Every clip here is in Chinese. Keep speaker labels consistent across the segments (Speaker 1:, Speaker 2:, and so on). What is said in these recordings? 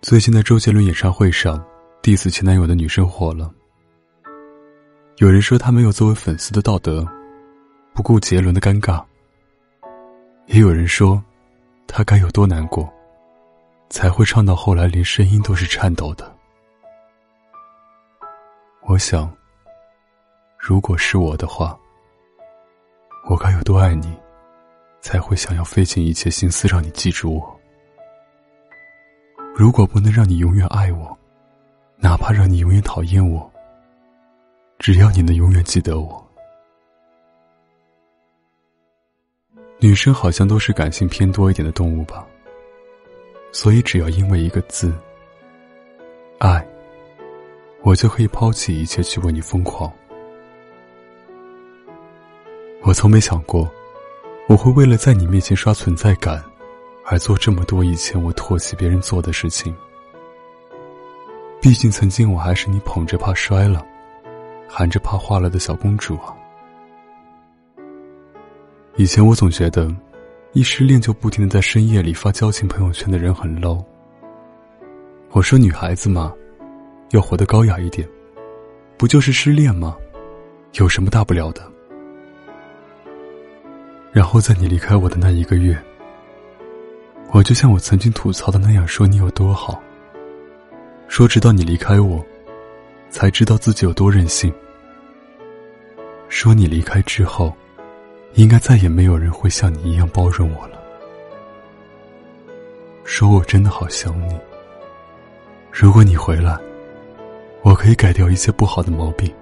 Speaker 1: 最近在周杰伦演唱会上，diss 前男友的女生火了。有人说她没有作为粉丝的道德，不顾杰伦的尴尬。也有人说，他该有多难过，才会唱到后来连声音都是颤抖的。我想，如果是我的话，我该有多爱你，才会想要费尽一切心思让你记住我。如果不能让你永远爱我，哪怕让你永远讨厌我，只要你能永远记得我。女生好像都是感性偏多一点的动物吧，所以只要因为一个字“爱”，我就可以抛弃一切去为你疯狂。我从没想过，我会为了在你面前刷存在感。而做这么多以前我唾弃别人做的事情。毕竟曾经我还是你捧着怕摔了，含着怕化了的小公主啊。以前我总觉得，一失恋就不停的在深夜里发交情朋友圈的人很 low。我说女孩子嘛，要活得高雅一点，不就是失恋吗？有什么大不了的？然后在你离开我的那一个月。我就像我曾经吐槽的那样，说你有多好。说直到你离开我，才知道自己有多任性。说你离开之后，应该再也没有人会像你一样包容我了。说我真的好想你。如果你回来，我可以改掉一些不好的毛病。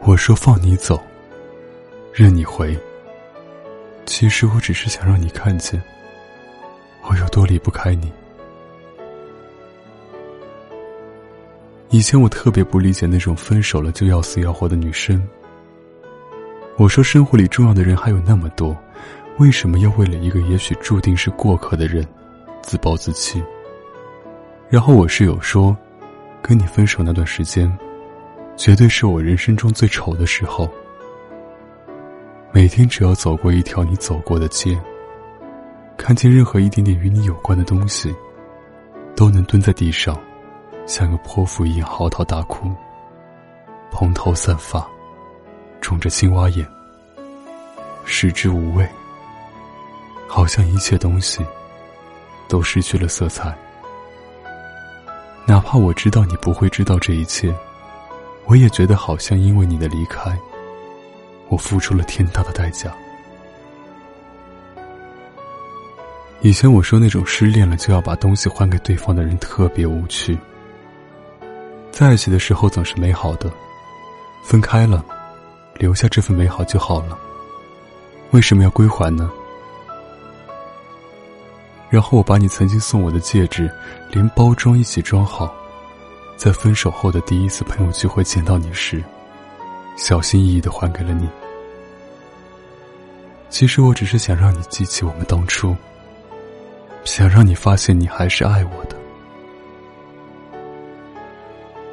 Speaker 1: 我说放你走，任你回。其实我只是想让你看见，我有多离不开你。以前我特别不理解那种分手了就要死要活的女生。我说生活里重要的人还有那么多，为什么要为了一个也许注定是过客的人，自暴自弃？然后我室友说，跟你分手那段时间，绝对是我人生中最丑的时候。每天只要走过一条你走过的街，看见任何一点点与你有关的东西，都能蹲在地上，像个泼妇一样嚎啕大哭。蓬头散发，肿着青蛙眼，食之无味，好像一切东西都失去了色彩。哪怕我知道你不会知道这一切，我也觉得好像因为你的离开。我付出了天大的代价。以前我说那种失恋了就要把东西还给对方的人特别无趣。在一起的时候总是美好的，分开了，留下这份美好就好了。为什么要归还呢？然后我把你曾经送我的戒指，连包装一起装好，在分手后的第一次朋友聚会见到你时。小心翼翼的还给了你。其实我只是想让你记起我们当初，想让你发现你还是爱我的。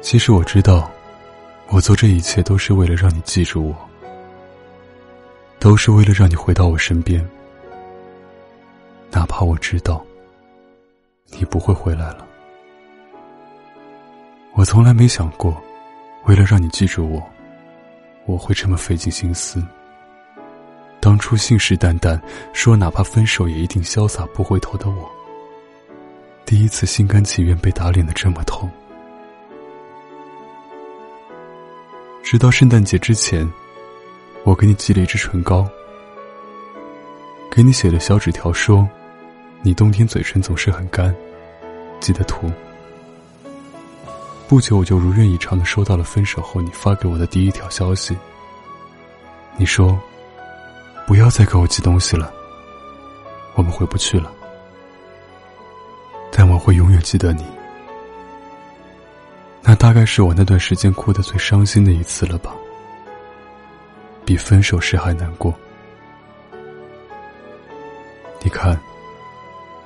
Speaker 1: 其实我知道，我做这一切都是为了让你记住我，都是为了让你回到我身边。哪怕我知道，你不会回来了。我从来没想过，为了让你记住我。我会这么费尽心思。当初信誓旦旦说哪怕分手也一定潇洒不回头的我，第一次心甘情愿被打脸的这么痛。直到圣诞节之前，我给你寄了一支唇膏，给你写了小纸条，说你冬天嘴唇总是很干，记得涂。不久，我就如愿以偿的收到了分手后你发给我的第一条消息。你说：“不要再给我寄东西了，我们回不去了。”但我会永远记得你。那大概是我那段时间哭的最伤心的一次了吧，比分手时还难过。你看，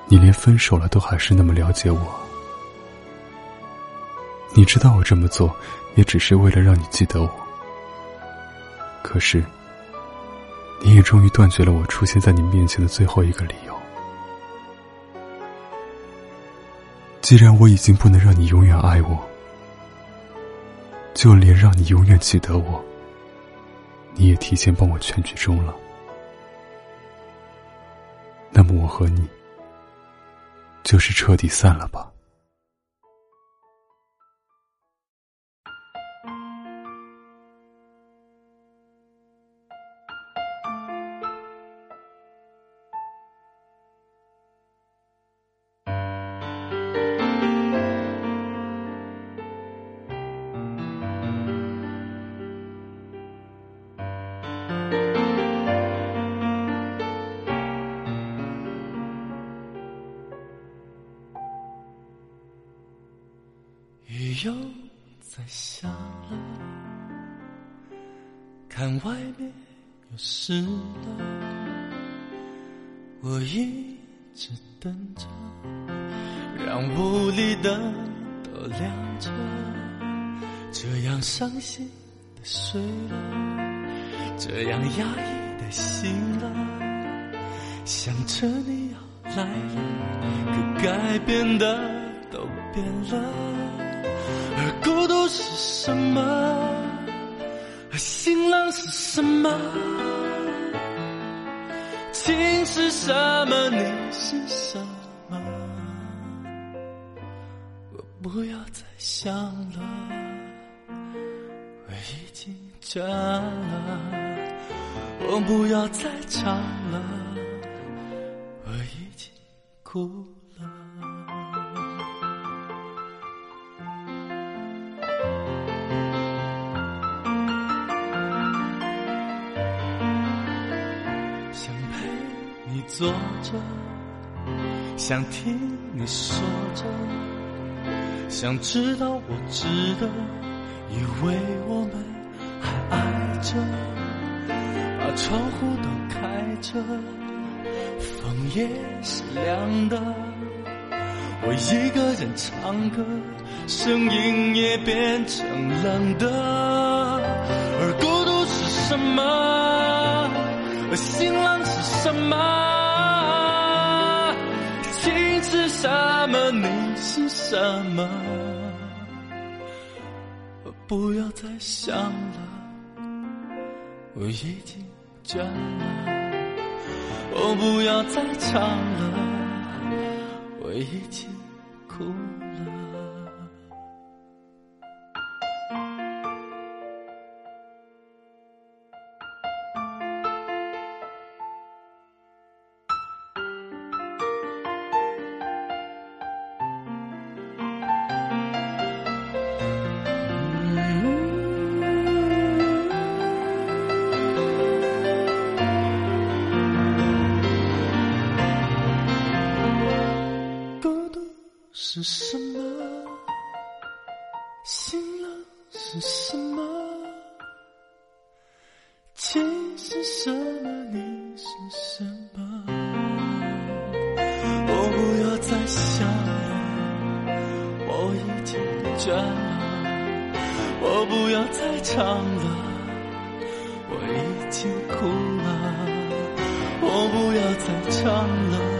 Speaker 1: 你连分手了都还是那么了解我。你知道我这么做，也只是为了让你记得我。可是，你也终于断绝了我出现在你面前的最后一个理由。既然我已经不能让你永远爱我，就连让你永远记得我，你也提前帮我全剧终了。那么我和你，就是彻底散了吧。
Speaker 2: 雨又在下了，看外面又湿了，我一直等着，让屋里灯都亮着，这样伤心的睡了，这样压抑的醒了，想着你要来了，可改变的都变了。而孤独是什么？而心冷是什么？情是什么？你是什么？我不要再想了，我已经倦了。我不要再唱了，我已经哭。你坐着，想听你说着，想知道我值得，以为我们还爱着，把窗户都开着，风也是凉的，我一个人唱歌，声音也变成冷的，而孤独是什么？而心冷是什么？情是什么？你是什么？我不要再想了，我已经倦了。我不要再唱了，我已经哭了是什么？醒了是什么？情是什么？你是什么？我不要再想了，我已经倦了。我不要再唱了，我已经哭了。我不要再唱了。